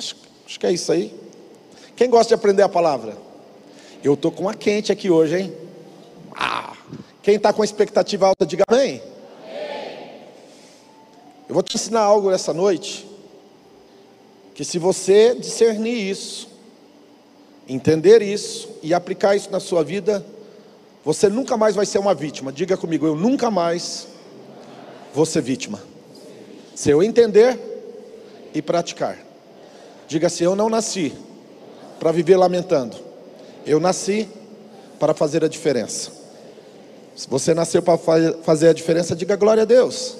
Acho, acho que é isso aí. Quem gosta de aprender a palavra? Eu estou com uma quente aqui hoje, hein? Ah, quem está com expectativa alta, diga amém. Eu vou te ensinar algo essa noite, que se você discernir isso, entender isso e aplicar isso na sua vida, você nunca mais vai ser uma vítima. Diga comigo, eu nunca mais vou ser vítima. Se eu entender e praticar. Diga assim: eu não nasci para viver lamentando. Eu nasci para fazer a diferença. Se você nasceu para fazer a diferença, diga glória a Deus.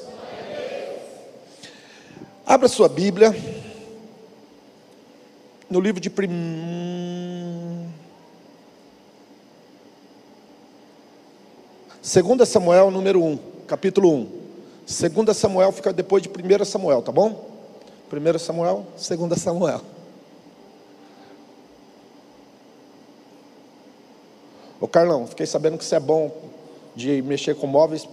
Abra sua Bíblia no livro de prim... Segunda Samuel, número 1, capítulo 1. Segunda Samuel fica depois de 1 Samuel, tá bom? 1 Samuel, 2 Samuel. Ô Carlão, fiquei sabendo que você é bom de mexer com móveis.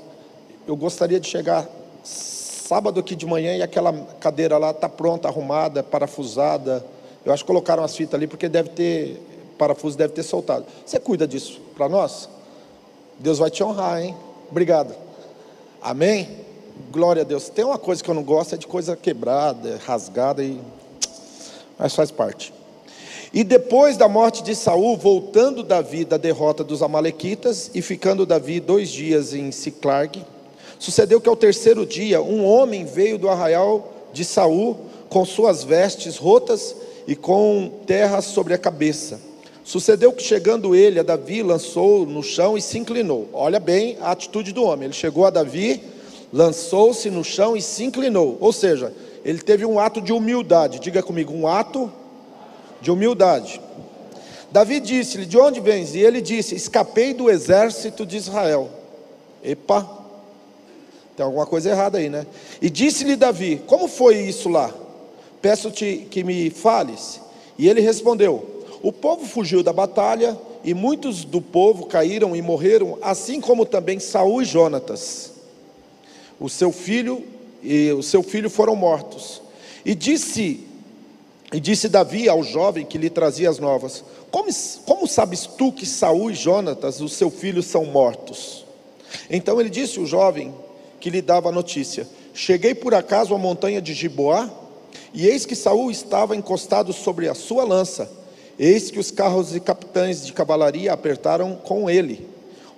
Eu gostaria de chegar sábado aqui de manhã e aquela cadeira lá está pronta, arrumada, parafusada. Eu acho que colocaram as fitas ali porque deve ter, parafuso deve ter soltado. Você cuida disso para nós? Deus vai te honrar, hein? Obrigado. Amém? Glória a Deus. Tem uma coisa que eu não gosto, é de coisa quebrada, rasgada e. Mas faz parte. E depois da morte de Saul, voltando Davi da derrota dos Amalequitas e ficando Davi dois dias em Siclag, Sucedeu que ao terceiro dia, um homem veio do arraial de Saul com suas vestes rotas e com terra sobre a cabeça. Sucedeu que chegando ele a Davi, lançou no chão e se inclinou. Olha bem a atitude do homem. Ele chegou a Davi, lançou-se no chão e se inclinou. Ou seja, ele teve um ato de humildade. Diga comigo, um ato de humildade. Davi disse-lhe: De onde vens? E ele disse: Escapei do exército de Israel. Epa, tem alguma coisa errada aí, né? E disse-lhe Davi: Como foi isso lá? Peço-te que me fales. E ele respondeu: O povo fugiu da batalha e muitos do povo caíram e morreram, assim como também Saul e Jonatas. O seu filho e o seu filho foram mortos. E disse e disse Davi ao jovem que lhe trazia as novas: Como, como sabes tu que Saul e Jonatas, o seu filho, são mortos? Então ele disse o jovem que lhe dava a notícia: Cheguei por acaso à montanha de Giboá, e eis que Saul estava encostado sobre a sua lança. Eis que os carros e capitães de cavalaria apertaram com ele.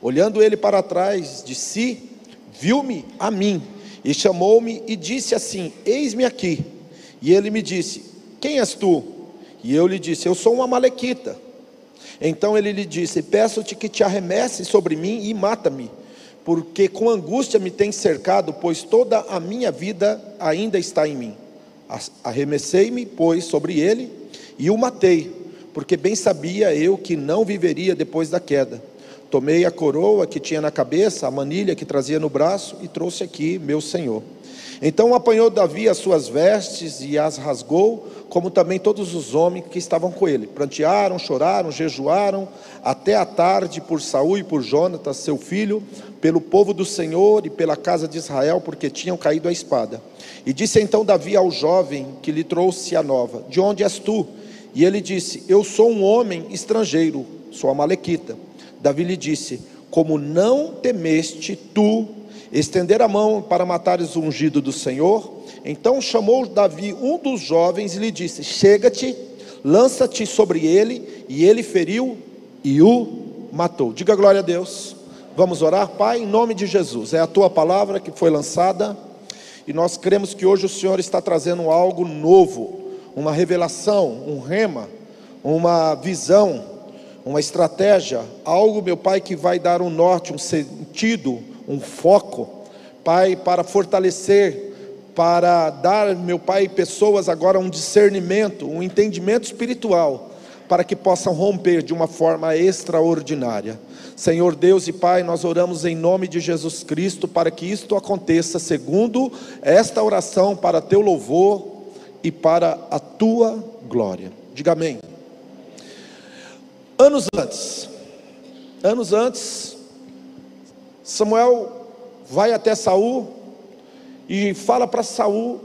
Olhando ele para trás de si, viu-me a mim, e chamou-me e disse assim: Eis-me aqui. E ele me disse: Quem és tu? E eu lhe disse: Eu sou uma malequita. Então ele lhe disse: Peço-te que te arremesse sobre mim e mata-me porque com angústia me tem cercado, pois toda a minha vida ainda está em mim. Arremessei-me, pois, sobre ele e o matei, porque bem sabia eu que não viveria depois da queda. Tomei a coroa que tinha na cabeça, a manilha que trazia no braço e trouxe aqui meu senhor. Então apanhou Davi as suas vestes e as rasgou, como também todos os homens que estavam com ele. Prantearam, choraram, jejuaram até a tarde por Saul e por Jonatas, seu filho, pelo povo do Senhor e pela casa de Israel, porque tinham caído a espada. E disse então Davi ao jovem que lhe trouxe a nova: De onde és tu? E ele disse: Eu sou um homem estrangeiro, sou a Malequita. Davi lhe disse: Como não temeste tu estender a mão para matares o ungido do Senhor. Então chamou Davi um dos jovens e lhe disse: Chega-te, lança-te sobre ele. E ele feriu e o matou. Diga glória a Deus. Vamos orar, Pai, em nome de Jesus. É a tua palavra que foi lançada e nós cremos que hoje o Senhor está trazendo algo novo, uma revelação, um rema, uma visão, uma estratégia, algo, meu Pai, que vai dar um norte, um sentido, um foco, Pai, para fortalecer, para dar, meu Pai, pessoas agora um discernimento, um entendimento espiritual, para que possam romper de uma forma extraordinária. Senhor Deus e Pai, nós oramos em nome de Jesus Cristo para que isto aconteça segundo esta oração para teu louvor e para a tua glória. Diga amém. Anos antes, anos antes, Samuel vai até Saul e fala para Saul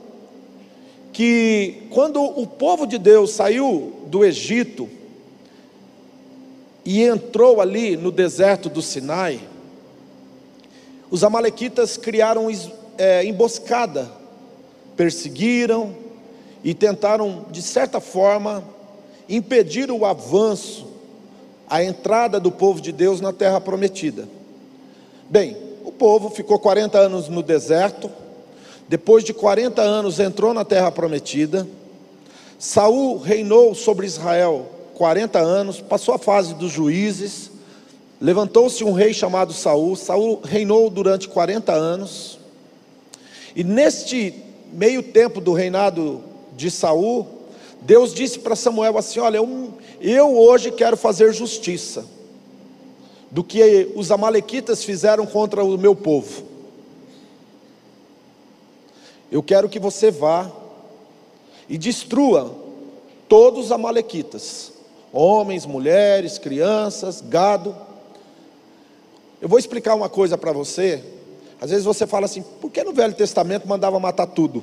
que quando o povo de Deus saiu do Egito e entrou ali no deserto do Sinai, os amalequitas criaram é, emboscada, perseguiram e tentaram, de certa forma, impedir o avanço, a entrada do povo de Deus na terra prometida. Bem, o povo ficou 40 anos no deserto, depois de 40 anos entrou na terra prometida. Saul reinou sobre Israel 40 anos, passou a fase dos juízes. Levantou-se um rei chamado Saul. Saul reinou durante 40 anos. E neste meio tempo do reinado de Saul, Deus disse para Samuel assim: Olha, eu, eu hoje quero fazer justiça do que os amalequitas fizeram contra o meu povo. Eu quero que você vá e destrua todos os amalequitas, homens, mulheres, crianças, gado. Eu vou explicar uma coisa para você. Às vezes você fala assim: por que no Velho Testamento mandava matar tudo?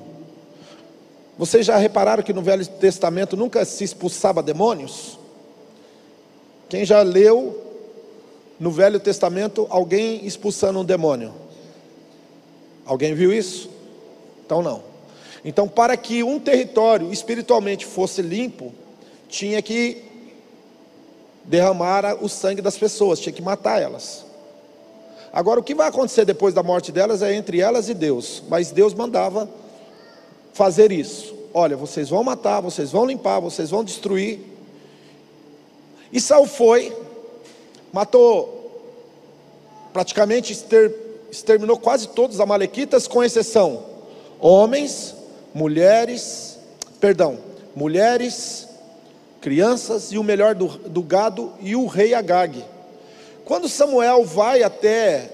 Vocês já repararam que no Velho Testamento nunca se expulsava demônios? Quem já leu no Velho Testamento alguém expulsando um demônio? Alguém viu isso? Então não. Então, para que um território espiritualmente fosse limpo, tinha que derramar o sangue das pessoas, tinha que matar elas. Agora, o que vai acontecer depois da morte delas é entre elas e Deus, mas Deus mandava fazer isso. Olha, vocês vão matar, vocês vão limpar, vocês vão destruir. E Saul foi, matou, praticamente exterminou quase todos os amalequitas, com exceção homens, mulheres, perdão, mulheres, crianças e o melhor do, do gado e o rei Agag. Quando Samuel vai até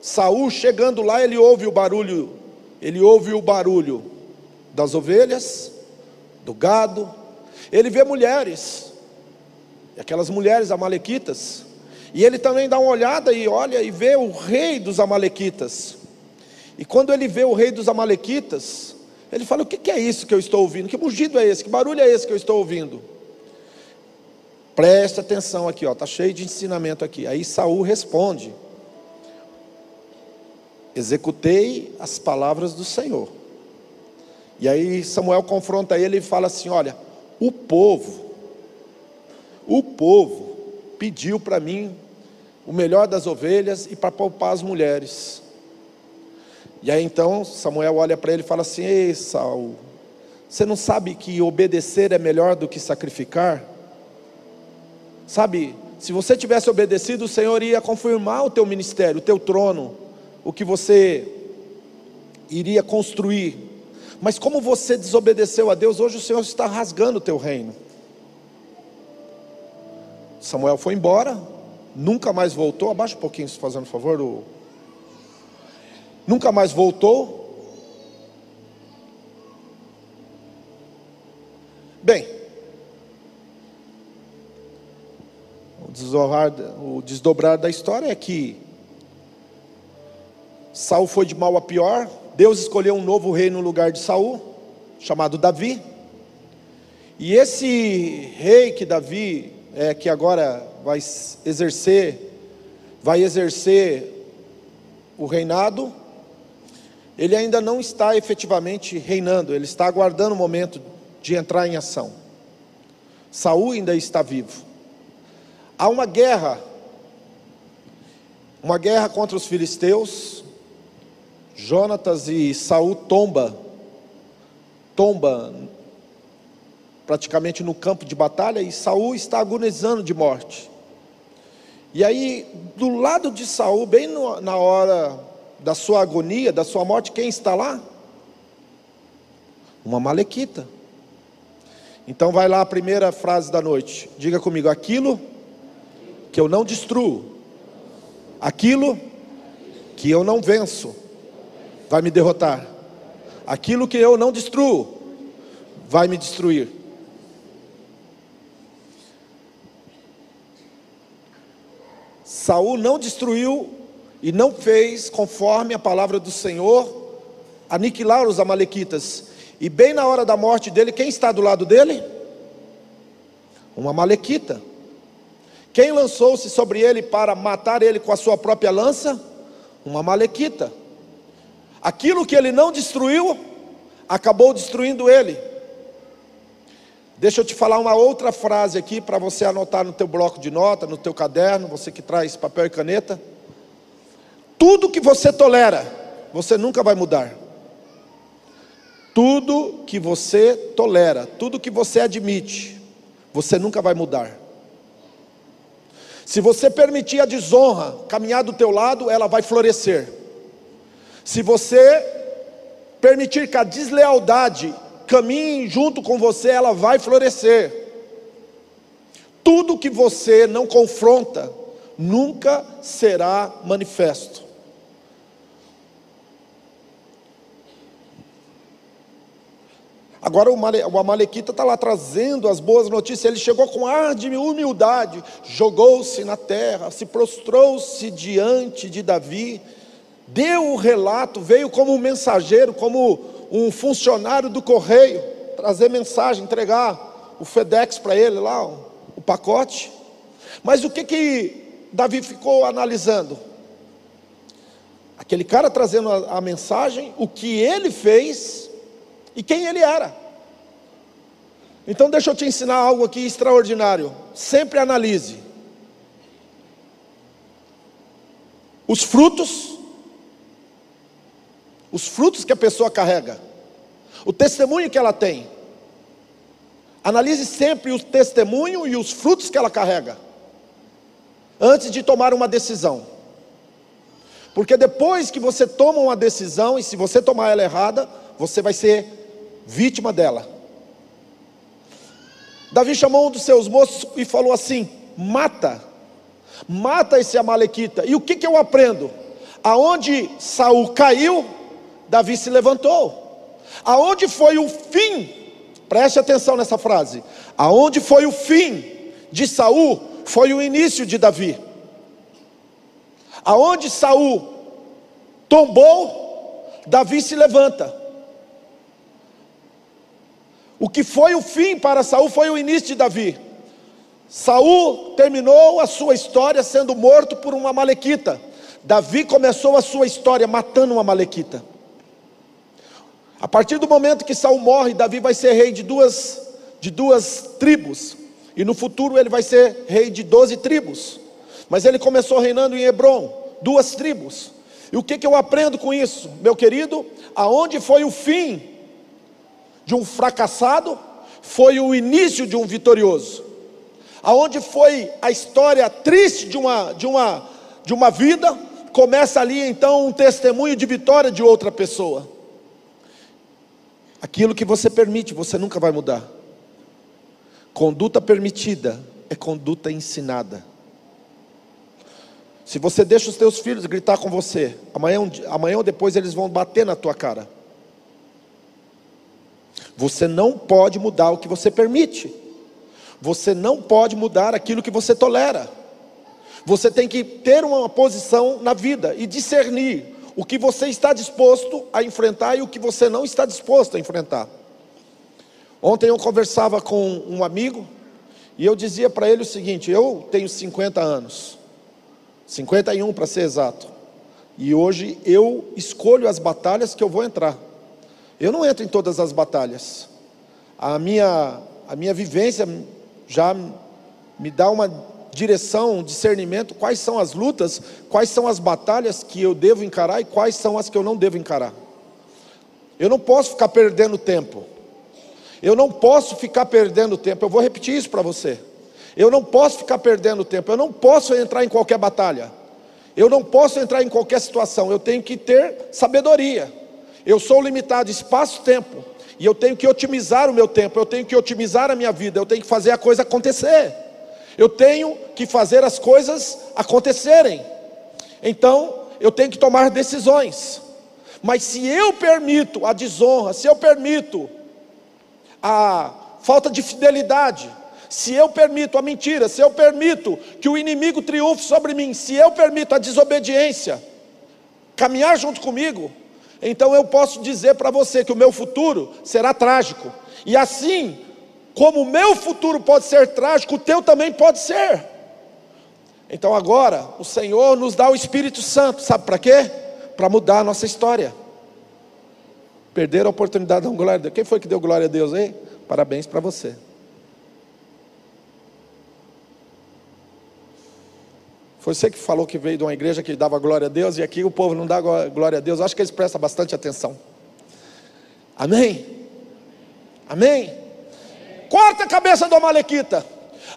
Saul, chegando lá, ele ouve o barulho, ele ouve o barulho das ovelhas, do gado, ele vê mulheres, aquelas mulheres amalequitas, e ele também dá uma olhada e olha e vê o rei dos amalequitas. E quando ele vê o rei dos Amalequitas, ele fala: O que é isso que eu estou ouvindo? Que mugido é esse? Que barulho é esse que eu estou ouvindo? Preste atenção aqui, ó, tá cheio de ensinamento aqui. Aí Saul responde: Executei as palavras do Senhor. E aí Samuel confronta ele e fala assim: Olha, o povo, o povo pediu para mim o melhor das ovelhas e para poupar as mulheres. E aí então Samuel olha para ele e fala assim: Ei, Saul, você não sabe que obedecer é melhor do que sacrificar? Sabe, se você tivesse obedecido, o Senhor ia confirmar o teu ministério, o teu trono, o que você iria construir. Mas como você desobedeceu a Deus, hoje o Senhor está rasgando o teu reino. Samuel foi embora, nunca mais voltou. Abaixa um pouquinho, fazendo favor, o nunca mais voltou. Bem, o desdobrar, o desdobrar da história é que Saul foi de mal a pior. Deus escolheu um novo rei no lugar de Saul, chamado Davi. E esse rei que Davi, é, que agora vai exercer, vai exercer o reinado, ele ainda não está efetivamente reinando, ele está aguardando o momento de entrar em ação. Saul ainda está vivo. Há uma guerra, uma guerra contra os filisteus. Jonatas e Saul tomba, tomba praticamente no campo de batalha e Saul está agonizando de morte. E aí, do lado de Saul, bem no, na hora da sua agonia, da sua morte, quem está lá? Uma malequita. Então vai lá a primeira frase da noite. Diga comigo: aquilo que eu não destruo, aquilo que eu não venço, vai me derrotar. Aquilo que eu não destruo, vai me destruir. Saul não destruiu e não fez conforme a palavra do Senhor aniquilar os amalequitas. E bem na hora da morte dele, quem está do lado dele? Uma malequita. Quem lançou-se sobre ele para matar ele com a sua própria lança? Uma malequita. Aquilo que ele não destruiu, acabou destruindo ele. Deixa eu te falar uma outra frase aqui para você anotar no teu bloco de nota, no teu caderno, você que traz papel e caneta. Tudo que você tolera, você nunca vai mudar. Tudo que você tolera, tudo que você admite, você nunca vai mudar. Se você permitir a desonra caminhar do teu lado, ela vai florescer. Se você permitir que a deslealdade caminhe junto com você, ela vai florescer. Tudo que você não confronta nunca será manifesto. Agora o Amalequita está lá trazendo as boas notícias. Ele chegou com ar de humildade, jogou-se na terra, se prostrou-se diante de Davi, deu o relato, veio como um mensageiro, como um funcionário do correio, trazer mensagem, entregar o FedEx para ele lá, o pacote. Mas o que que Davi ficou analisando? Aquele cara trazendo a, a mensagem, o que ele fez e quem ele era. Então deixa eu te ensinar algo aqui extraordinário. Sempre analise os frutos os frutos que a pessoa carrega, o testemunho que ela tem. Analise sempre o testemunho e os frutos que ela carrega, antes de tomar uma decisão. Porque depois que você toma uma decisão, e se você tomar ela errada, você vai ser vítima dela. Davi chamou um dos seus moços e falou assim: mata, mata esse amalequita. E o que, que eu aprendo? Aonde Saul caiu, Davi se levantou. Aonde foi o fim? Preste atenção nessa frase. Aonde foi o fim de Saul, foi o início de Davi. Aonde Saul tombou, Davi se levanta. O que foi o fim para Saul foi o início de Davi. Saul terminou a sua história sendo morto por uma malequita. Davi começou a sua história matando uma malequita. A partir do momento que Saul morre, Davi vai ser rei de duas, de duas tribos. E no futuro ele vai ser rei de doze tribos. Mas ele começou reinando em Hebron, duas tribos. E o que, que eu aprendo com isso, meu querido? Aonde foi o fim de um fracassado, foi o início de um vitorioso. Aonde foi a história triste de uma, de uma, de uma vida, começa ali então um testemunho de vitória de outra pessoa. Aquilo que você permite, você nunca vai mudar. Conduta permitida é conduta ensinada. Se você deixa os teus filhos gritar com você, amanhã, amanhã ou depois eles vão bater na tua cara. Você não pode mudar o que você permite. Você não pode mudar aquilo que você tolera. Você tem que ter uma posição na vida e discernir o que você está disposto a enfrentar e o que você não está disposto a enfrentar. Ontem eu conversava com um amigo e eu dizia para ele o seguinte: eu tenho 50 anos, 51 para ser exato, e hoje eu escolho as batalhas que eu vou entrar. Eu não entro em todas as batalhas. A minha, a minha vivência já me dá uma direção, discernimento, quais são as lutas, quais são as batalhas que eu devo encarar e quais são as que eu não devo encarar. Eu não posso ficar perdendo tempo. Eu não posso ficar perdendo tempo. Eu vou repetir isso para você. Eu não posso ficar perdendo tempo. Eu não posso entrar em qualquer batalha. Eu não posso entrar em qualquer situação. Eu tenho que ter sabedoria. Eu sou limitado espaço-tempo. E eu tenho que otimizar o meu tempo. Eu tenho que otimizar a minha vida. Eu tenho que fazer a coisa acontecer. Eu tenho que fazer as coisas acontecerem. Então, eu tenho que tomar decisões. Mas se eu permito a desonra, se eu permito a falta de fidelidade, se eu permito a mentira, se eu permito que o inimigo triunfe sobre mim, se eu permito a desobediência caminhar junto comigo, Então eu posso dizer para você que o meu futuro será trágico. E assim, como o meu futuro pode ser trágico, o teu também pode ser. Então agora, o Senhor nos dá o Espírito Santo, sabe para quê? Para mudar a nossa história. Perder a oportunidade de dar glória a Deus. Quem foi que deu glória a Deus aí? Parabéns para você. Foi você que falou que veio de uma igreja que dava glória a Deus e aqui o povo não dá glória a Deus. Eu acho que eles prestam bastante atenção. Amém? Amém? Corta a cabeça do Amalequita.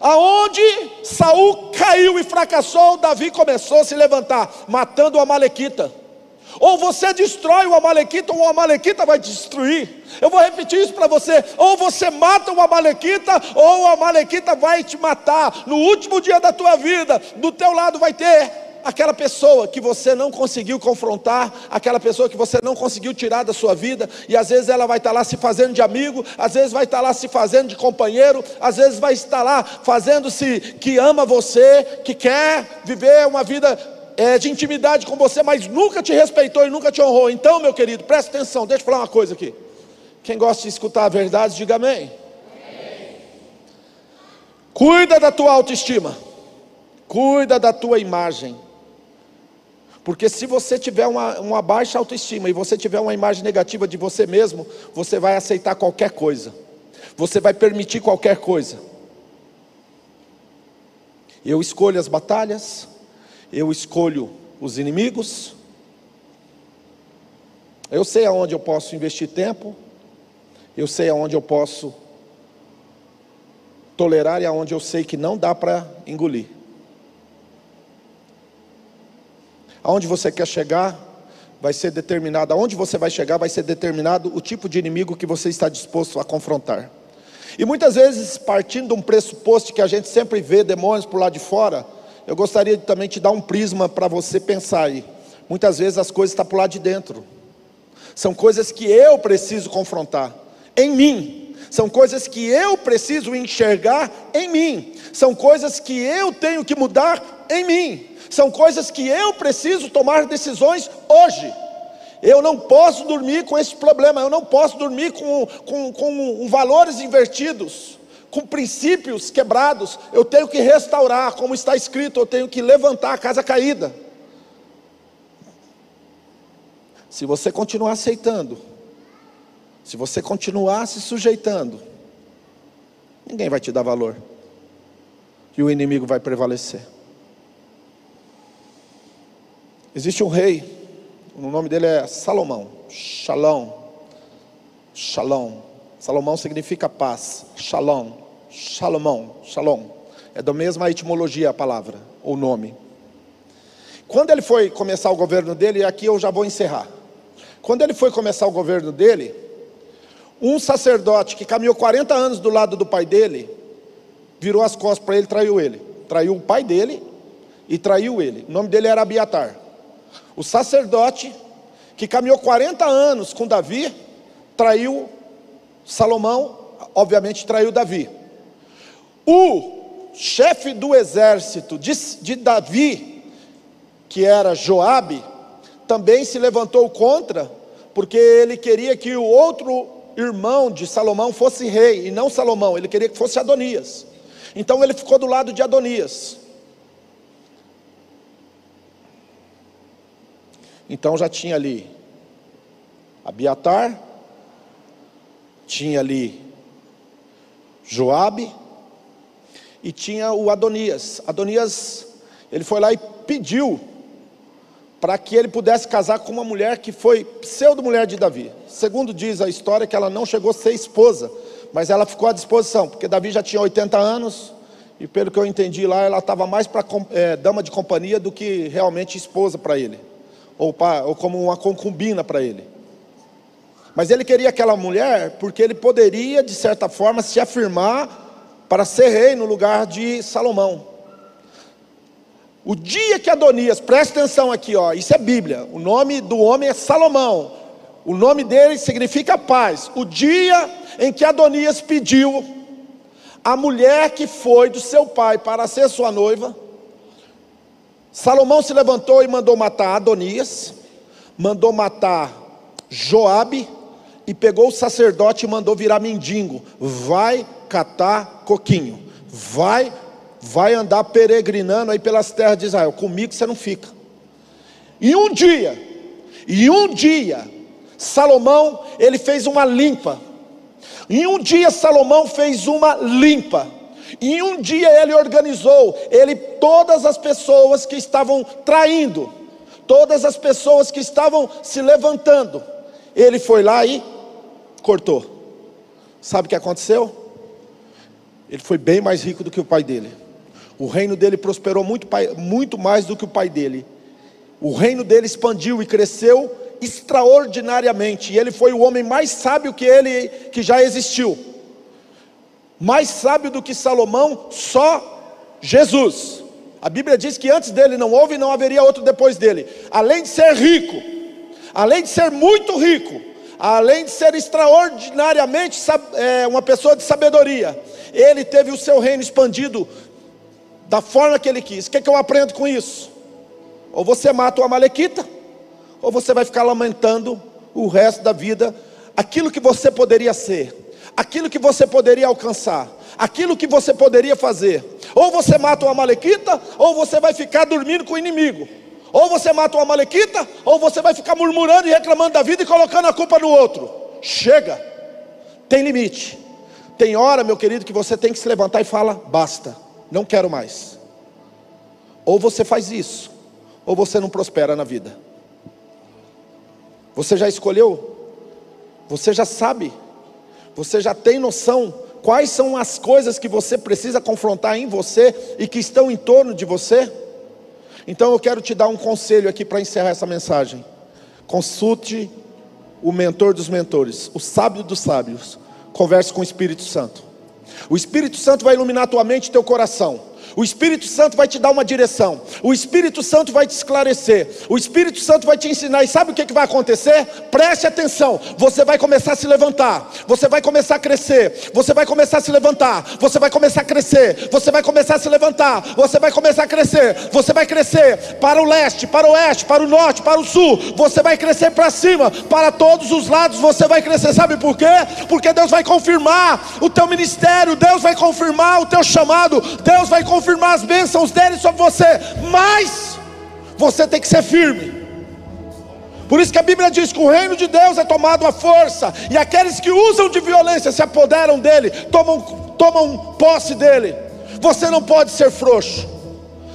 Aonde Saul caiu e fracassou, Davi começou a se levantar, matando o Amalequita. Ou você destrói o Amalequita, ou o Amalequita vai destruir. Eu vou repetir isso para você: ou você mata o Amalequita, ou o Amalequita vai te matar. No último dia da tua vida, do teu lado vai ter aquela pessoa que você não conseguiu confrontar, aquela pessoa que você não conseguiu tirar da sua vida, e às vezes ela vai estar lá se fazendo de amigo, às vezes vai estar lá se fazendo de companheiro, às vezes vai estar lá fazendo-se que ama você, que quer viver uma vida é, de intimidade com você, mas nunca te respeitou e nunca te honrou. Então, meu querido, presta atenção, deixa eu falar uma coisa aqui. Quem gosta de escutar a verdade, diga amém. amém. Cuida da tua autoestima, cuida da tua imagem. Porque se você tiver uma, uma baixa autoestima e você tiver uma imagem negativa de você mesmo, você vai aceitar qualquer coisa, você vai permitir qualquer coisa. Eu escolho as batalhas, eu escolho os inimigos, eu sei aonde eu posso investir tempo, eu sei aonde eu posso tolerar e aonde eu sei que não dá para engolir. Aonde você quer chegar vai ser determinado, aonde você vai chegar vai ser determinado o tipo de inimigo que você está disposto a confrontar. E muitas vezes, partindo de um pressuposto que a gente sempre vê demônios por lá de fora, eu gostaria de também te dar um prisma para você pensar aí. Muitas vezes as coisas estão por lá de dentro. São coisas que eu preciso confrontar em mim. São coisas que eu preciso enxergar em mim. São coisas que eu tenho que mudar em mim. São coisas que eu preciso tomar decisões hoje. Eu não posso dormir com esse problema, eu não posso dormir com, com, com valores invertidos com princípios quebrados, eu tenho que restaurar, como está escrito, eu tenho que levantar a casa caída. Se você continuar aceitando, se você continuar se sujeitando, ninguém vai te dar valor, e o inimigo vai prevalecer. Existe um rei, o nome dele é Salomão, Shalom, Shalom. Salomão significa paz, Shalom. Salomão, Shalom. É da mesma etimologia a palavra, ou nome. Quando ele foi começar o governo dele, e aqui eu já vou encerrar. Quando ele foi começar o governo dele, um sacerdote que caminhou 40 anos do lado do pai dele, virou as costas para ele traiu ele. Traiu o pai dele e traiu ele. O nome dele era Abiatar. O sacerdote que caminhou 40 anos com Davi, traiu Salomão, obviamente traiu Davi. O chefe do exército de, de Davi, que era Joabe, também se levantou contra, porque ele queria que o outro irmão de Salomão fosse rei, e não Salomão, ele queria que fosse Adonias. Então ele ficou do lado de Adonias. Então já tinha ali Abiatar, tinha ali Joabe, e tinha o Adonias. Adonias, ele foi lá e pediu para que ele pudesse casar com uma mulher que foi pseudo-mulher de Davi. Segundo diz a história que ela não chegou a ser esposa, mas ela ficou à disposição, porque Davi já tinha 80 anos, e pelo que eu entendi lá, ela estava mais para é, dama de companhia do que realmente esposa para ele, ou, pra, ou como uma concubina para ele. Mas ele queria aquela mulher porque ele poderia, de certa forma, se afirmar para ser rei no lugar de Salomão. O dia que Adonias, presta atenção aqui, ó, isso é Bíblia. O nome do homem é Salomão. O nome dele significa paz. O dia em que Adonias pediu a mulher que foi do seu pai para ser sua noiva, Salomão se levantou e mandou matar Adonias, mandou matar Joabe e pegou o sacerdote e mandou virar mendigo. Vai catar coquinho. Vai, vai andar peregrinando aí pelas terras de Israel. Comigo você não fica. E um dia, e um dia, Salomão, ele fez uma limpa. E um dia Salomão fez uma limpa. E um dia ele organizou, ele todas as pessoas que estavam traindo, todas as pessoas que estavam se levantando, ele foi lá e cortou. Sabe o que aconteceu? Ele foi bem mais rico do que o pai dele. O reino dele prosperou muito, muito mais do que o pai dele. O reino dele expandiu e cresceu extraordinariamente. E ele foi o homem mais sábio que ele que já existiu. Mais sábio do que Salomão, só Jesus. A Bíblia diz que antes dele não houve e não haveria outro depois dele. Além de ser rico, além de ser muito rico, além de ser extraordinariamente é, uma pessoa de sabedoria, ele teve o seu reino expandido da forma que ele quis. O que, é que eu aprendo com isso? Ou você mata o Amalequita, ou você vai ficar lamentando o resto da vida aquilo que você poderia ser, aquilo que você poderia alcançar, aquilo que você poderia fazer. Ou você mata o Amalequita, ou você vai ficar dormindo com o inimigo. Ou você mata o Amalequita, ou você vai ficar murmurando e reclamando da vida e colocando a culpa no outro. Chega, tem limite. Tem hora, meu querido, que você tem que se levantar e falar: basta, não quero mais. Ou você faz isso, ou você não prospera na vida. Você já escolheu? Você já sabe? Você já tem noção quais são as coisas que você precisa confrontar em você e que estão em torno de você? Então eu quero te dar um conselho aqui para encerrar essa mensagem. Consulte o mentor dos mentores, o sábio dos sábios. Converse com o Espírito Santo. O Espírito Santo vai iluminar tua mente e teu coração. O Espírito Santo vai te dar uma direção. O Espírito Santo vai te esclarecer. O Espírito Santo vai te ensinar. E sabe o que, vai acontecer? Preste atenção. Você vai começar a se levantar. Você vai começar a crescer. Você vai começar a se levantar. Você vai começar a crescer. Você vai começar a se levantar. Você vai começar a crescer. Você vai crescer para o leste, para o oeste, para o norte, para o sul. Você vai crescer para cima, para todos os lados. Você vai crescer. Sabe por quê? Porque Deus vai confirmar o teu ministério. Deus vai confirmar o teu chamado. Deus vai confirmar confirmar as bênçãos dele sobre você, mas você tem que ser firme. Por isso que a Bíblia diz que o reino de Deus é tomado à força, e aqueles que usam de violência se apoderam dele, tomam, tomam posse dele. Você não pode ser frouxo.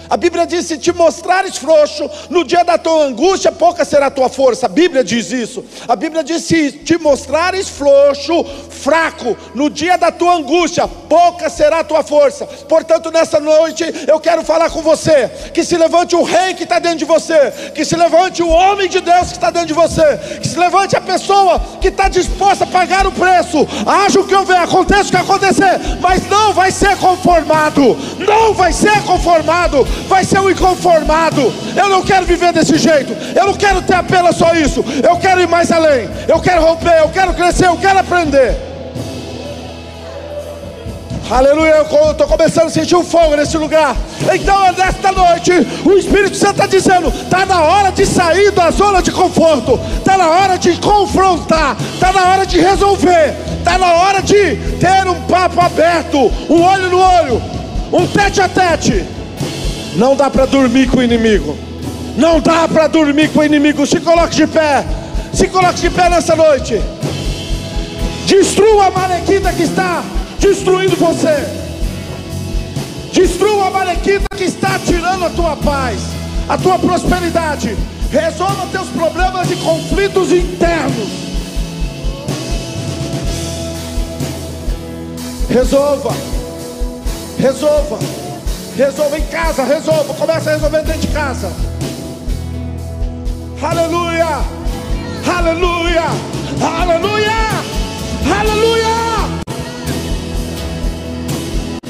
A Bíblia diz: se te mostrares frouxo, no dia da tua angústia, pouca será a tua força. A Bíblia diz isso. A Bíblia diz: se te mostrares frouxo, fraco, no dia da tua angústia, pouca será a tua força. Portanto, nessa noite, eu quero falar com você: que se levante o rei que está dentro de você, que se levante o homem de Deus que está dentro de você, que se levante a pessoa que está disposta a pagar o preço. Haja o que houver, aconteça o que acontecer, mas não vai ser conformado, não vai ser conformado vai ser um inconformado. Eu não quero viver desse jeito. Eu não quero ter apenas só isso. Eu quero ir mais além. Eu quero romper, eu quero crescer, eu quero aprender. Aleluia, eu estou começando a sentir um fogo nesse lugar. Então, nesta noite, o Espírito Santo está dizendo: está na hora de sair da zona de conforto, está na hora de confrontar, está na hora de resolver, está na hora de ter um papo aberto, um olho no olho, um tete a tete. Não dá para dormir com o inimigo. Não dá para dormir com o inimigo. Se coloque de pé. Se coloque de pé nessa noite. Destrua a malequita que está destruindo você. Destrua a malequita que está tirando a tua paz, a tua prosperidade. Resolva teus problemas e conflitos internos. Resolva. Resolva. Resolva em casa, resolva. Começa a resolver dentro de casa. Aleluia! Aleluia! Aleluia! Aleluia!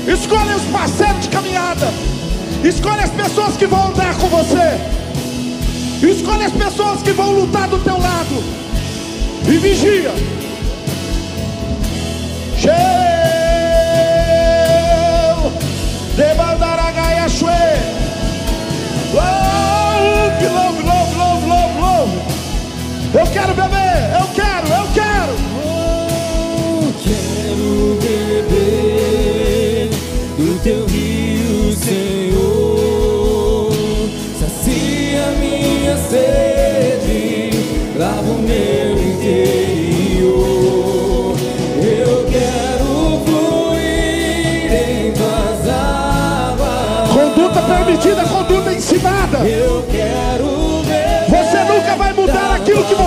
Escolhe os parceiros de caminhada. Escolhe as pessoas que vão andar com você. Escolhe as pessoas que vão lutar do teu lado. E vigia. Cheio. Debandaragaia Shue. Louve, louve, louve, louve, louve, louve. Eu quero beber, eu do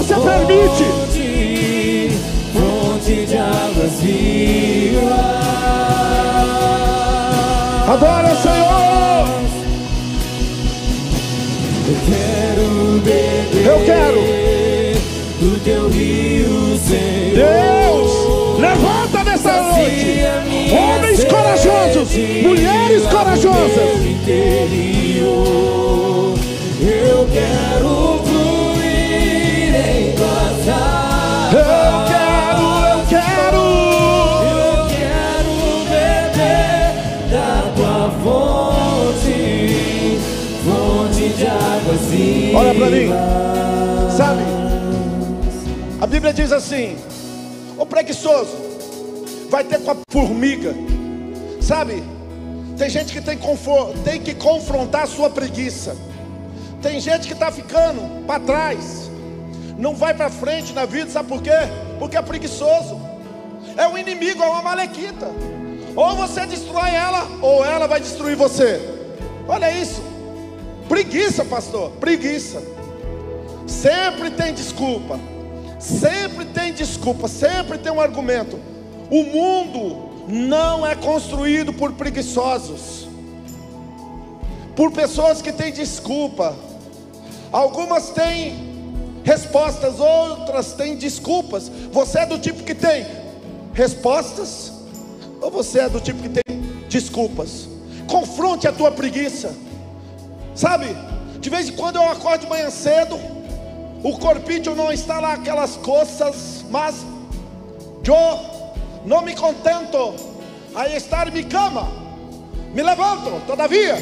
você permite. Fonte, fonte de águas vivas. Adora o Senhor. Eu quero beber. Eu quero. Do teu rio, Senhor. Deus, levanta nessa noite. Homens corajosos, mulheres corajosas. Olha pra mim. Sabe? A Bíblia diz assim: o preguiçoso vai ter com a formiga. Sabe? Tem gente que tem, confor- tem que confrontar a sua preguiça. Tem gente que está ficando para trás. Não vai para frente na vida, sabe por quê? Porque é preguiçoso. É um inimigo, é uma malequita. Ou você destrói ela, ou ela vai destruir você. Olha isso. Preguiça, pastor, preguiça. Sempre tem desculpa. Sempre tem desculpa, sempre tem um argumento. O mundo não é construído por preguiçosos. Por pessoas que têm desculpa. Algumas têm respostas, outras têm desculpas. Você é do tipo que tem respostas ou você é do tipo que tem desculpas? Confronte a tua preguiça. Sabe? De vez em quando eu acordo de manhã cedo, o corpinho não está lá aquelas coisas, mas eu não me contento a estar em minha cama. Me levanto, todavia.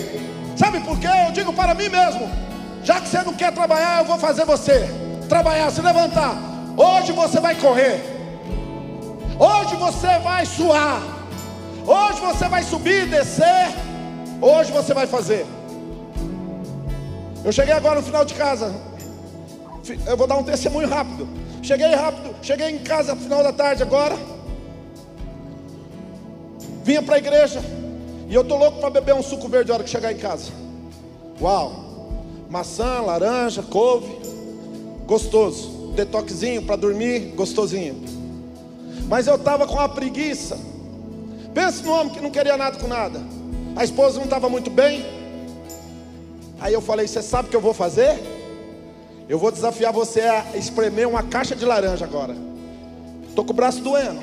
Sabe por quê? Eu digo para mim mesmo: já que você não quer trabalhar, eu vou fazer você trabalhar, se levantar. Hoje você vai correr. Hoje você vai suar. Hoje você vai subir e descer. Hoje você vai fazer. Eu cheguei agora no final de casa. Eu vou dar um testemunho rápido. Cheguei rápido, cheguei em casa no final da tarde agora. Vinha para a igreja. E eu tô louco para beber um suco verde na hora que chegar em casa. Uau! Maçã, laranja, couve. Gostoso. Detoxinho para dormir, gostosinho. Mas eu estava com uma preguiça. Pensa no homem que não queria nada com nada. A esposa não estava muito bem. Aí eu falei: Você sabe o que eu vou fazer? Eu vou desafiar você a espremer uma caixa de laranja agora. Tô com o braço doendo.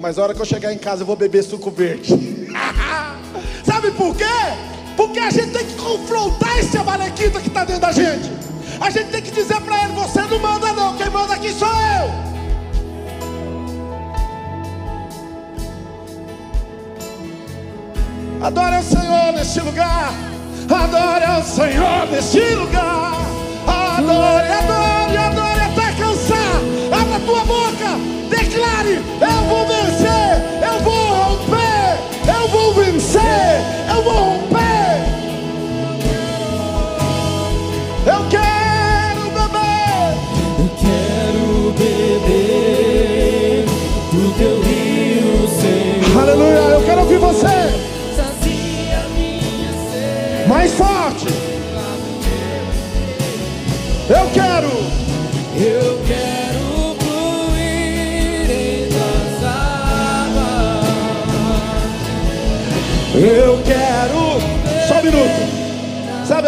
Mas a hora que eu chegar em casa eu vou beber suco verde. Sabe por quê? Porque a gente tem que confrontar esse amalequita que está dentro da gente. A gente tem que dizer para ele: Você não manda, não. Quem manda aqui sou eu. Adore o Senhor neste lugar. Adore ao Senhor neste lugar. Adore, adore, adore até cansar. Abra tua boca. Declare: Eu vou vencer. Eu vou romper. Eu vou vencer. Eu vou romper.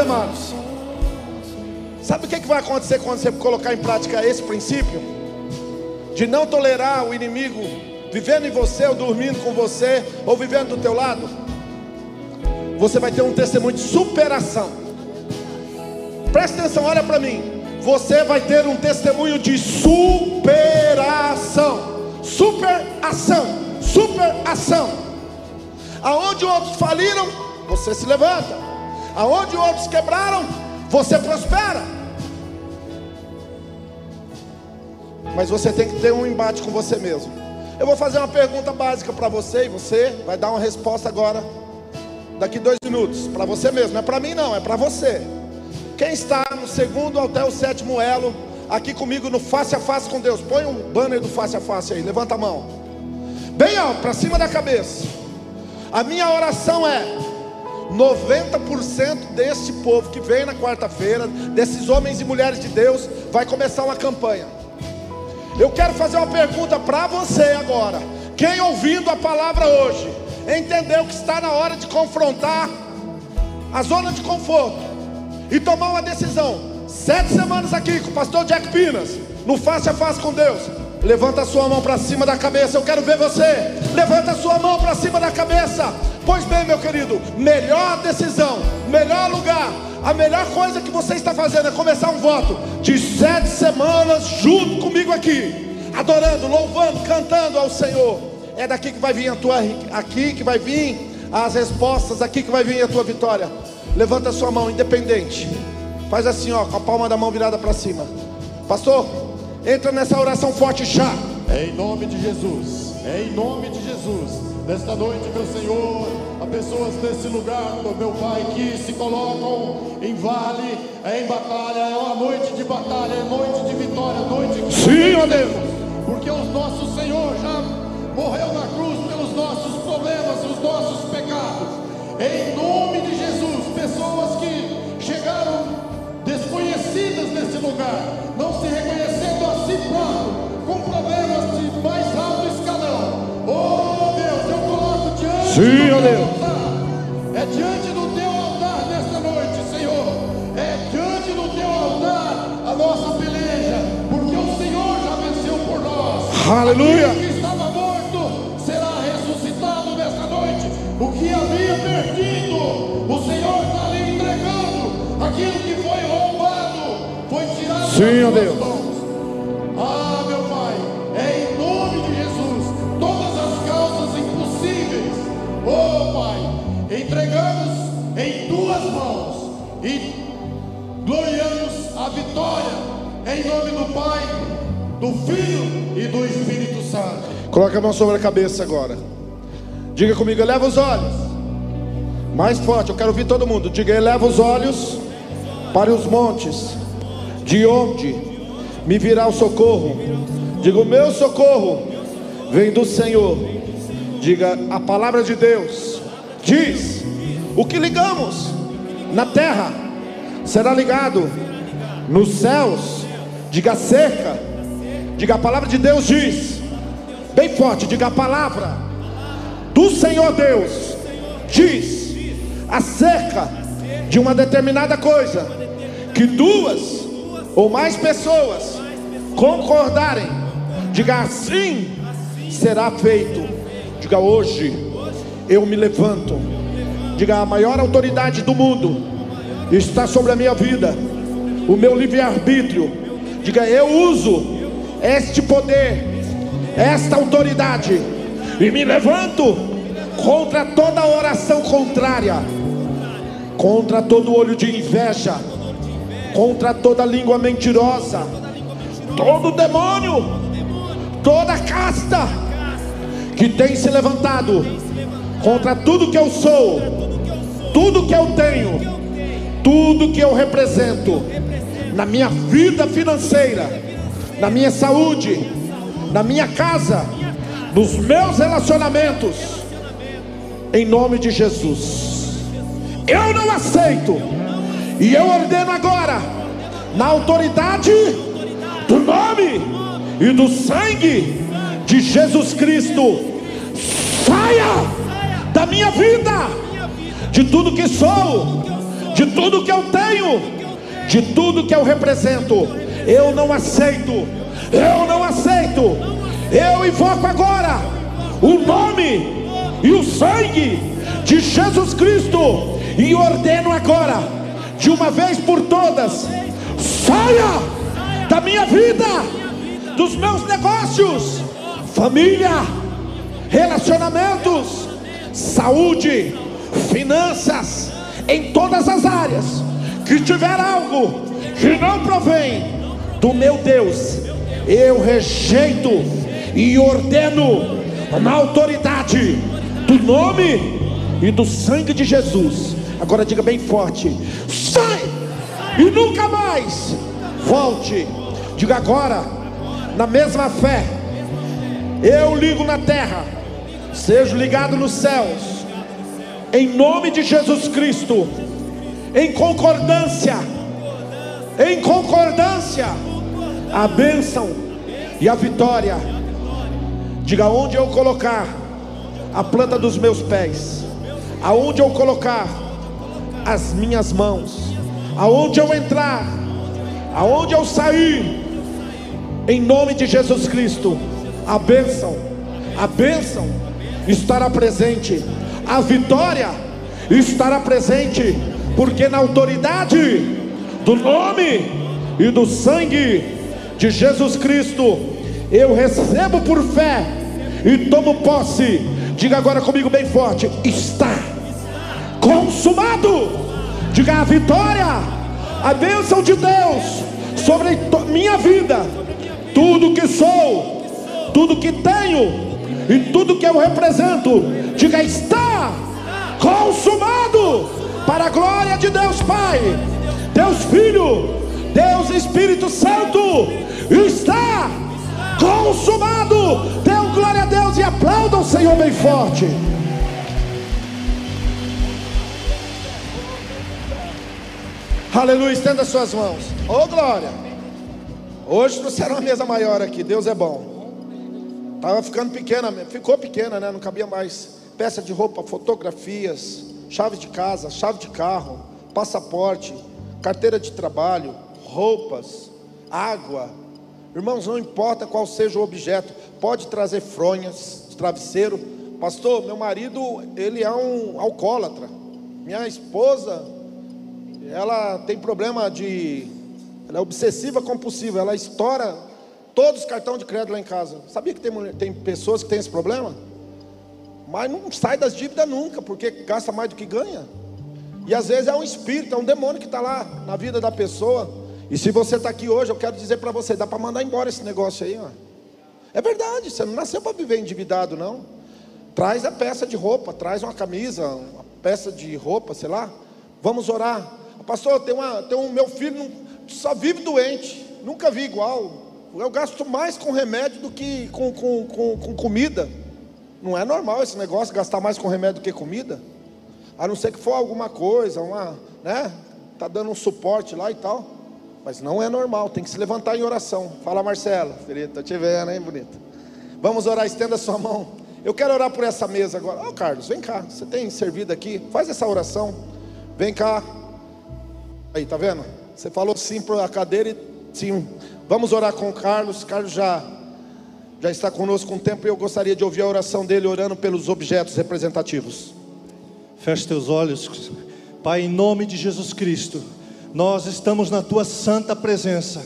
Amados? Sabe o que que vai acontecer quando você colocar em prática esse princípio? De não tolerar o inimigo vivendo em você, ou dormindo com você, ou vivendo do teu lado. Você vai ter um testemunho de superação. Presta atenção, olha para mim. Você vai ter um testemunho de superação. Superação. Superação. Aonde outros faliram, você se levanta. Aonde outros quebraram, você prospera. Mas você tem que ter um embate com você mesmo. Eu vou fazer uma pergunta básica para você e você vai dar uma resposta agora, daqui dois minutos, para você mesmo, não é para mim não, é para você. Quem está no segundo até o sétimo elo, aqui comigo no face a face com Deus, põe um banner do face a face aí, levanta a mão, bem alto, para cima da cabeça. A minha oração é: 90% deste povo que vem na quarta-feira, desses homens e mulheres de Deus, vai começar uma campanha. Eu quero fazer uma pergunta para você agora. Quem ouvindo a palavra hoje, entendeu que está na hora de confrontar a zona de conforto e tomar uma decisão? Sete semanas aqui com o pastor Jack Pinas, no face a face com Deus. Levanta a sua mão para cima da cabeça, eu quero ver você. Levanta a sua mão para cima da cabeça. Pois melhor decisão, melhor lugar, a melhor coisa que você está fazendo é começar um voto de sete semanas junto comigo aqui, adorando, louvando, cantando ao Senhor. É daqui que vai vir a tua, aqui que vai vir as respostas, aqui que vai vir a tua vitória. Levanta a sua mão, independente. Faz assim, ó, com a palma da mão virada para cima. Pastor, entra nessa oração forte já. É em nome de Jesus, é em nome de Jesus. Nesta noite, meu Senhor, há pessoas nesse lugar, meu Pai, que se colocam em vale, é em batalha, é uma noite de batalha, é noite de vitória, noite de Sim, ó Deus. porque o nosso Senhor já morreu na cruz pelos nossos problemas e os nossos pecados. Em nome de Jesus, pessoas que chegaram desconhecidas nesse lugar, não se reconhecendo a si próprio, com problemas de mais alto escalão. Oh Sim, ó Deus. é diante do teu altar nesta noite, Senhor, é diante do teu altar a nossa peleja, porque o Senhor já venceu por nós. Aleluia. Aquele que estava morto será ressuscitado nesta noite. O que havia perdido, o Senhor está lhe entregando. Aquilo que foi roubado foi tirado Sim, ó das Deus. mãos. Do Filho e do Espírito Santo. Coloque a mão sobre a cabeça agora. Diga comigo, eleva os olhos. Mais forte, eu quero ouvir todo mundo. Diga, eleva os olhos para os montes, de onde me virá o socorro. Diga, o meu socorro vem do Senhor. Diga, a palavra de Deus diz: o que ligamos na terra será ligado nos céus. Diga, cerca. Diga, a palavra de Deus diz, bem forte, diga, a palavra do Senhor Deus diz acerca de uma determinada coisa que duas ou mais pessoas concordarem, diga assim será feito. Diga hoje eu me levanto. Diga a maior autoridade do mundo está sobre a minha vida. O meu livre-arbítrio. Diga eu uso este poder, esta autoridade e me levanto contra toda oração contrária, contra todo olho de inveja, contra toda língua mentirosa, todo demônio, toda casta que tem se levantado contra tudo que eu sou, tudo que eu tenho, tudo que eu represento na minha vida financeira, na minha saúde, na minha casa, nos meus relacionamentos, em nome de Jesus. Eu não aceito, e eu ordeno agora, na autoridade do nome e do sangue de Jesus Cristo, saia da minha vida, de tudo que sou, de tudo que eu tenho, de tudo que eu represento. Eu não aceito, eu não aceito. Eu invoco agora o nome e o sangue de Jesus Cristo e ordeno agora, de uma vez por todas, saia da minha vida, dos meus negócios, família, relacionamentos, saúde, finanças, em todas as áreas que tiver algo que não provém do meu Deus, eu rejeito e ordeno na autoridade do nome e do sangue de Jesus. Agora diga bem forte: sai e nunca mais volte. Diga agora, na mesma fé, eu ligo na terra, seja ligado nos céus, em nome de Jesus Cristo, em concordância, em concordância, a bênção e a vitória. Diga onde eu colocar a planta dos meus pés, aonde eu colocar as minhas mãos, aonde eu entrar, aonde eu sair, em nome de Jesus Cristo, a bênção, a bênção estará presente, a vitória estará presente, porque na autoridade do nome e do sangue de Jesus Cristo, eu recebo por fé e tomo posse. Diga agora comigo bem forte: está consumado. Diga a vitória, a bênção de Deus sobre minha vida, tudo que sou, tudo que tenho e tudo que eu represento. Diga está consumado para a glória de Deus Pai, Deus Filho, Deus Espírito Santo. Está consumado. Dê glória a Deus e aplauda o Senhor bem forte. Aleluia, estenda suas mãos. Ô glória. Hoje trouxeram uma mesa maior aqui. Deus é bom. Tava ficando pequena, ficou pequena, né? Não cabia mais. Peça de roupa, fotografias, chave de casa, chave de carro, passaporte, carteira de trabalho, roupas, água. Irmãos, não importa qual seja o objeto, pode trazer fronhas, travesseiro. Pastor, meu marido, ele é um alcoólatra. Minha esposa, ela tem problema de. Ela é obsessiva compulsiva, ela estoura todos os cartões de crédito lá em casa. Sabia que tem, mulher- tem pessoas que têm esse problema? Mas não sai das dívidas nunca, porque gasta mais do que ganha. E às vezes é um espírito, é um demônio que está lá na vida da pessoa. E se você está aqui hoje, eu quero dizer para você: dá para mandar embora esse negócio aí, ó. É verdade, você não nasceu para viver endividado, não. Traz a peça de roupa, traz uma camisa, uma peça de roupa, sei lá. Vamos orar. Pastor, tem, uma, tem um meu filho só vive doente, nunca vi igual. Eu gasto mais com remédio do que com, com, com, com comida. Não é normal esse negócio, gastar mais com remédio do que comida. A não ser que for alguma coisa, uma, né? Tá dando um suporte lá e tal. Mas não é normal, tem que se levantar em oração. Fala, Marcela. Querida, tô te vendo, hein, bonita. Vamos orar, estenda sua mão. Eu quero orar por essa mesa agora. Ô, Carlos, vem cá. Você tem servido aqui? Faz essa oração. Vem cá. Aí, tá vendo? Você falou sim para a cadeira e sim. Vamos orar com o Carlos. Carlos já já está conosco um tempo e eu gostaria de ouvir a oração dele orando pelos objetos representativos. Feche teus olhos. Pai, em nome de Jesus Cristo, nós estamos na tua santa presença.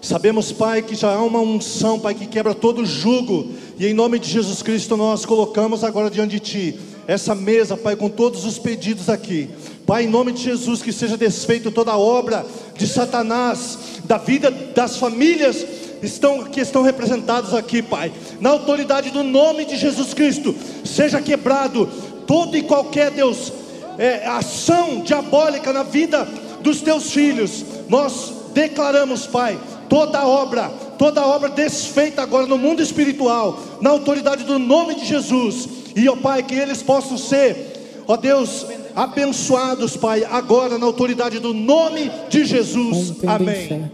Sabemos, Pai, que já há uma unção, Pai, que quebra todo jugo. E em nome de Jesus Cristo, nós colocamos agora diante de Ti essa mesa, Pai, com todos os pedidos aqui. Pai, em nome de Jesus, que seja desfeito toda a obra de Satanás, da vida das famílias estão, que estão representados aqui, Pai. Na autoridade do nome de Jesus Cristo, seja quebrado todo e qualquer, Deus, é, ação diabólica na vida dos teus filhos. Nós declaramos, Pai, toda obra, toda obra desfeita agora no mundo espiritual, na autoridade do nome de Jesus. E, ó Pai, que eles possam ser, ó Deus, abençoados, Pai, agora na autoridade do nome de Jesus. Amém.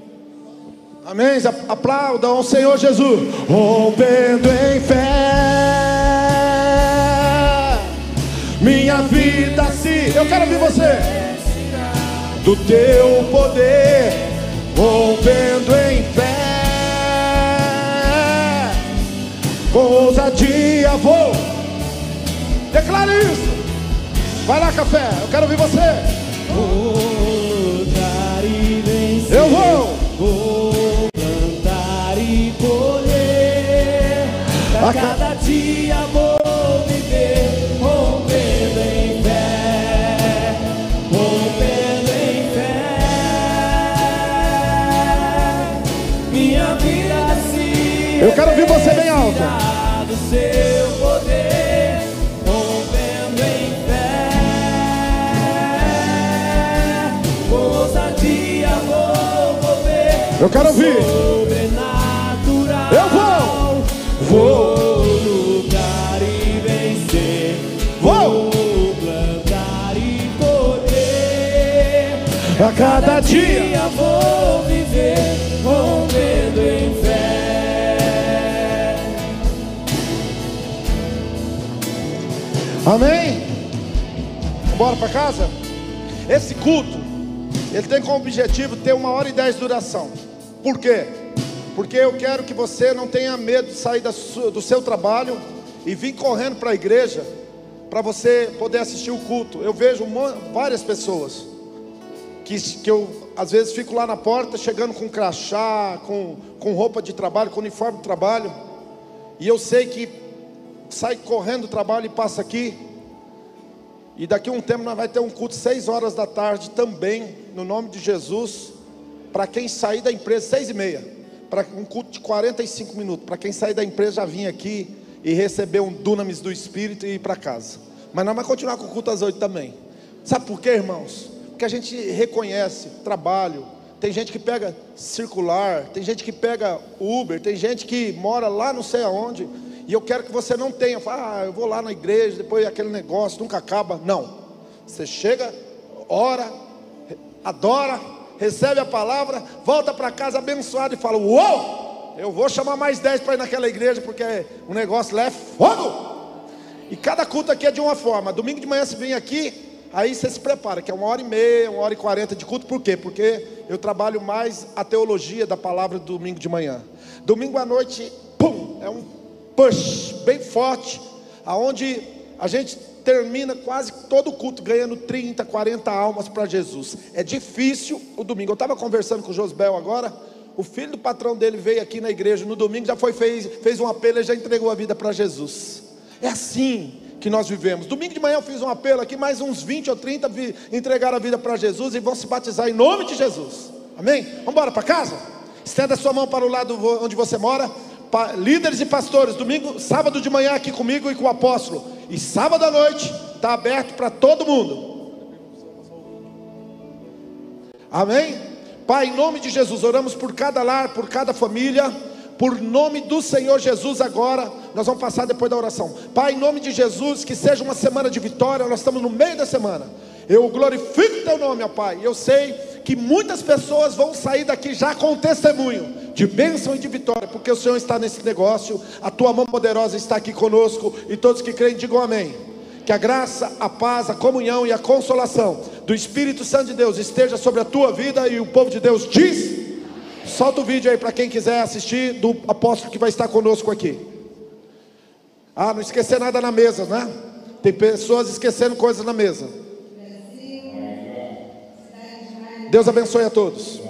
Amém. Aplaudam ao Senhor Jesus. Rompendo em fé. Minha vida se. Eu quero ouvir você. Do teu poder. Rompendo em fé. Com ousadia vou. Declare isso. Vai lá, café. Eu quero ouvir você. Do seu poder, rompendo em fé. Com ousadia vou mover. Eu quero ouvir. Sobrenatural. Eu vou. Vou. A cada dia. Dia vou Amém? Bora para casa? Esse culto, ele tem como objetivo ter uma hora e dez de duração. Por quê? Porque eu quero que você não tenha medo de sair do seu trabalho e vir correndo para a igreja para você poder assistir o culto. Eu vejo várias pessoas que, que eu às vezes fico lá na porta chegando com crachá, com, com roupa de trabalho, com uniforme de trabalho, e eu sei que sai correndo do trabalho e passa aqui. E daqui a um tempo nós vai ter um culto seis horas da tarde também, no nome de Jesus, para quem sair da empresa, seis e meia, para um culto de 45 minutos, para quem sair da empresa já vir aqui e receber um dunamis do Espírito e ir para casa. Mas nós vamos continuar com o culto às oito também. Sabe por quê, irmãos? Porque a gente reconhece trabalho. Tem gente que pega circular, tem gente que pega Uber, tem gente que mora lá não sei aonde. E eu quero que você não tenha, ah, eu vou lá na igreja, depois aquele negócio nunca acaba. Não. Você chega, ora, adora, recebe a palavra, volta para casa abençoado e fala: Uou! Eu vou chamar mais dez para ir naquela igreja, porque o negócio lá é fogo. E cada culto aqui é de uma forma. Domingo de manhã você vem aqui, aí você se prepara, que é uma hora e meia, uma hora e quarenta de culto. Por quê? Porque eu trabalho mais a teologia da palavra do domingo de manhã. Domingo à noite, pum, é um push bem forte, aonde a gente termina quase todo o culto ganhando 30, 40 almas para Jesus. É difícil o domingo. Eu estava conversando com o Josbel agora. O filho do patrão dele veio aqui na igreja no domingo, já foi fez, fez um apelo e já entregou a vida para Jesus. É assim que nós vivemos. Domingo de manhã eu fiz um apelo aqui, mais uns 20 ou 30 vi, entregaram a vida para Jesus e vão se batizar em nome de Jesus. Amém? Vamos embora para casa? Estenda a sua mão para o lado onde você mora. Líderes e pastores, domingo, sábado de manhã aqui comigo e com o apóstolo. E sábado à noite está aberto para todo mundo. Amém? Pai, em nome de Jesus, oramos por cada lar, por cada família, por nome do Senhor Jesus agora. Nós vamos passar depois da oração. Pai, em nome de Jesus, que seja uma semana de vitória. Nós estamos no meio da semana. Eu glorifico teu nome, ó Pai. Eu sei que muitas pessoas vão sair daqui já com testemunho de bênção e de vitória, porque o Senhor está nesse negócio. A tua mão poderosa está aqui conosco e todos que creem digam amém. Que a graça, a paz, a comunhão e a consolação do Espírito Santo de Deus esteja sobre a tua vida e o povo de Deus diz. Solta o vídeo aí para quem quiser assistir do apóstolo que vai estar conosco aqui. Ah, não esquecer nada na mesa, né? Tem pessoas esquecendo coisas na mesa. Deus abençoe a todos.